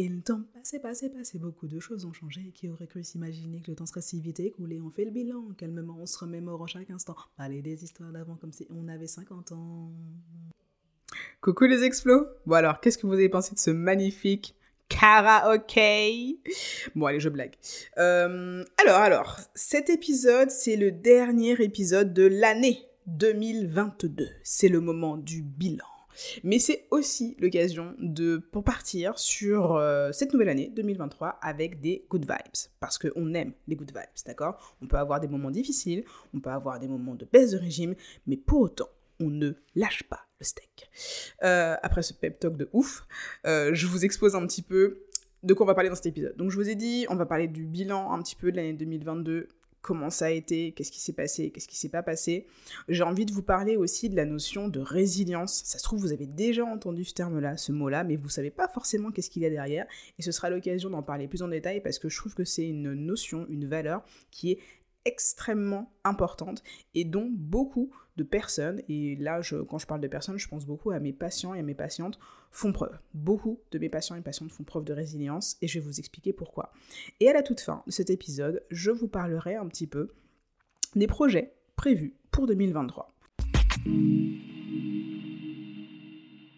Et le temps passé, passé, passé, beaucoup de choses ont changé. Qui aurait cru s'imaginer que le temps serait si vite écoulé On fait le bilan, calmement, on se remémore en chaque instant. Parler des histoires d'avant comme si on avait 50 ans. Coucou les explos Bon alors, qu'est-ce que vous avez pensé de ce magnifique karaoké? Bon allez, je blague. Euh, alors, alors, cet épisode, c'est le dernier épisode de l'année 2022. C'est le moment du bilan. Mais c'est aussi l'occasion de pour partir sur euh, cette nouvelle année 2023 avec des good vibes. Parce qu'on aime les good vibes, d'accord? On peut avoir des moments difficiles, on peut avoir des moments de baisse de régime, mais pour autant, on ne lâche pas le steak. Euh, après ce pep talk de ouf, euh, je vous expose un petit peu de quoi on va parler dans cet épisode. Donc je vous ai dit, on va parler du bilan un petit peu de l'année 2022, comment ça a été, qu'est-ce qui s'est passé, qu'est-ce qui s'est pas passé. J'ai envie de vous parler aussi de la notion de résilience. Ça se trouve, vous avez déjà entendu ce terme-là, ce mot-là, mais vous savez pas forcément qu'est-ce qu'il y a derrière. Et ce sera l'occasion d'en parler plus en détail parce que je trouve que c'est une notion, une valeur qui est extrêmement importante et dont beaucoup de personnes, et là je, quand je parle de personnes, je pense beaucoup à mes patients et à mes patientes, font preuve. Beaucoup de mes patients et patientes font preuve de résilience et je vais vous expliquer pourquoi. Et à la toute fin de cet épisode, je vous parlerai un petit peu des projets prévus pour 2023.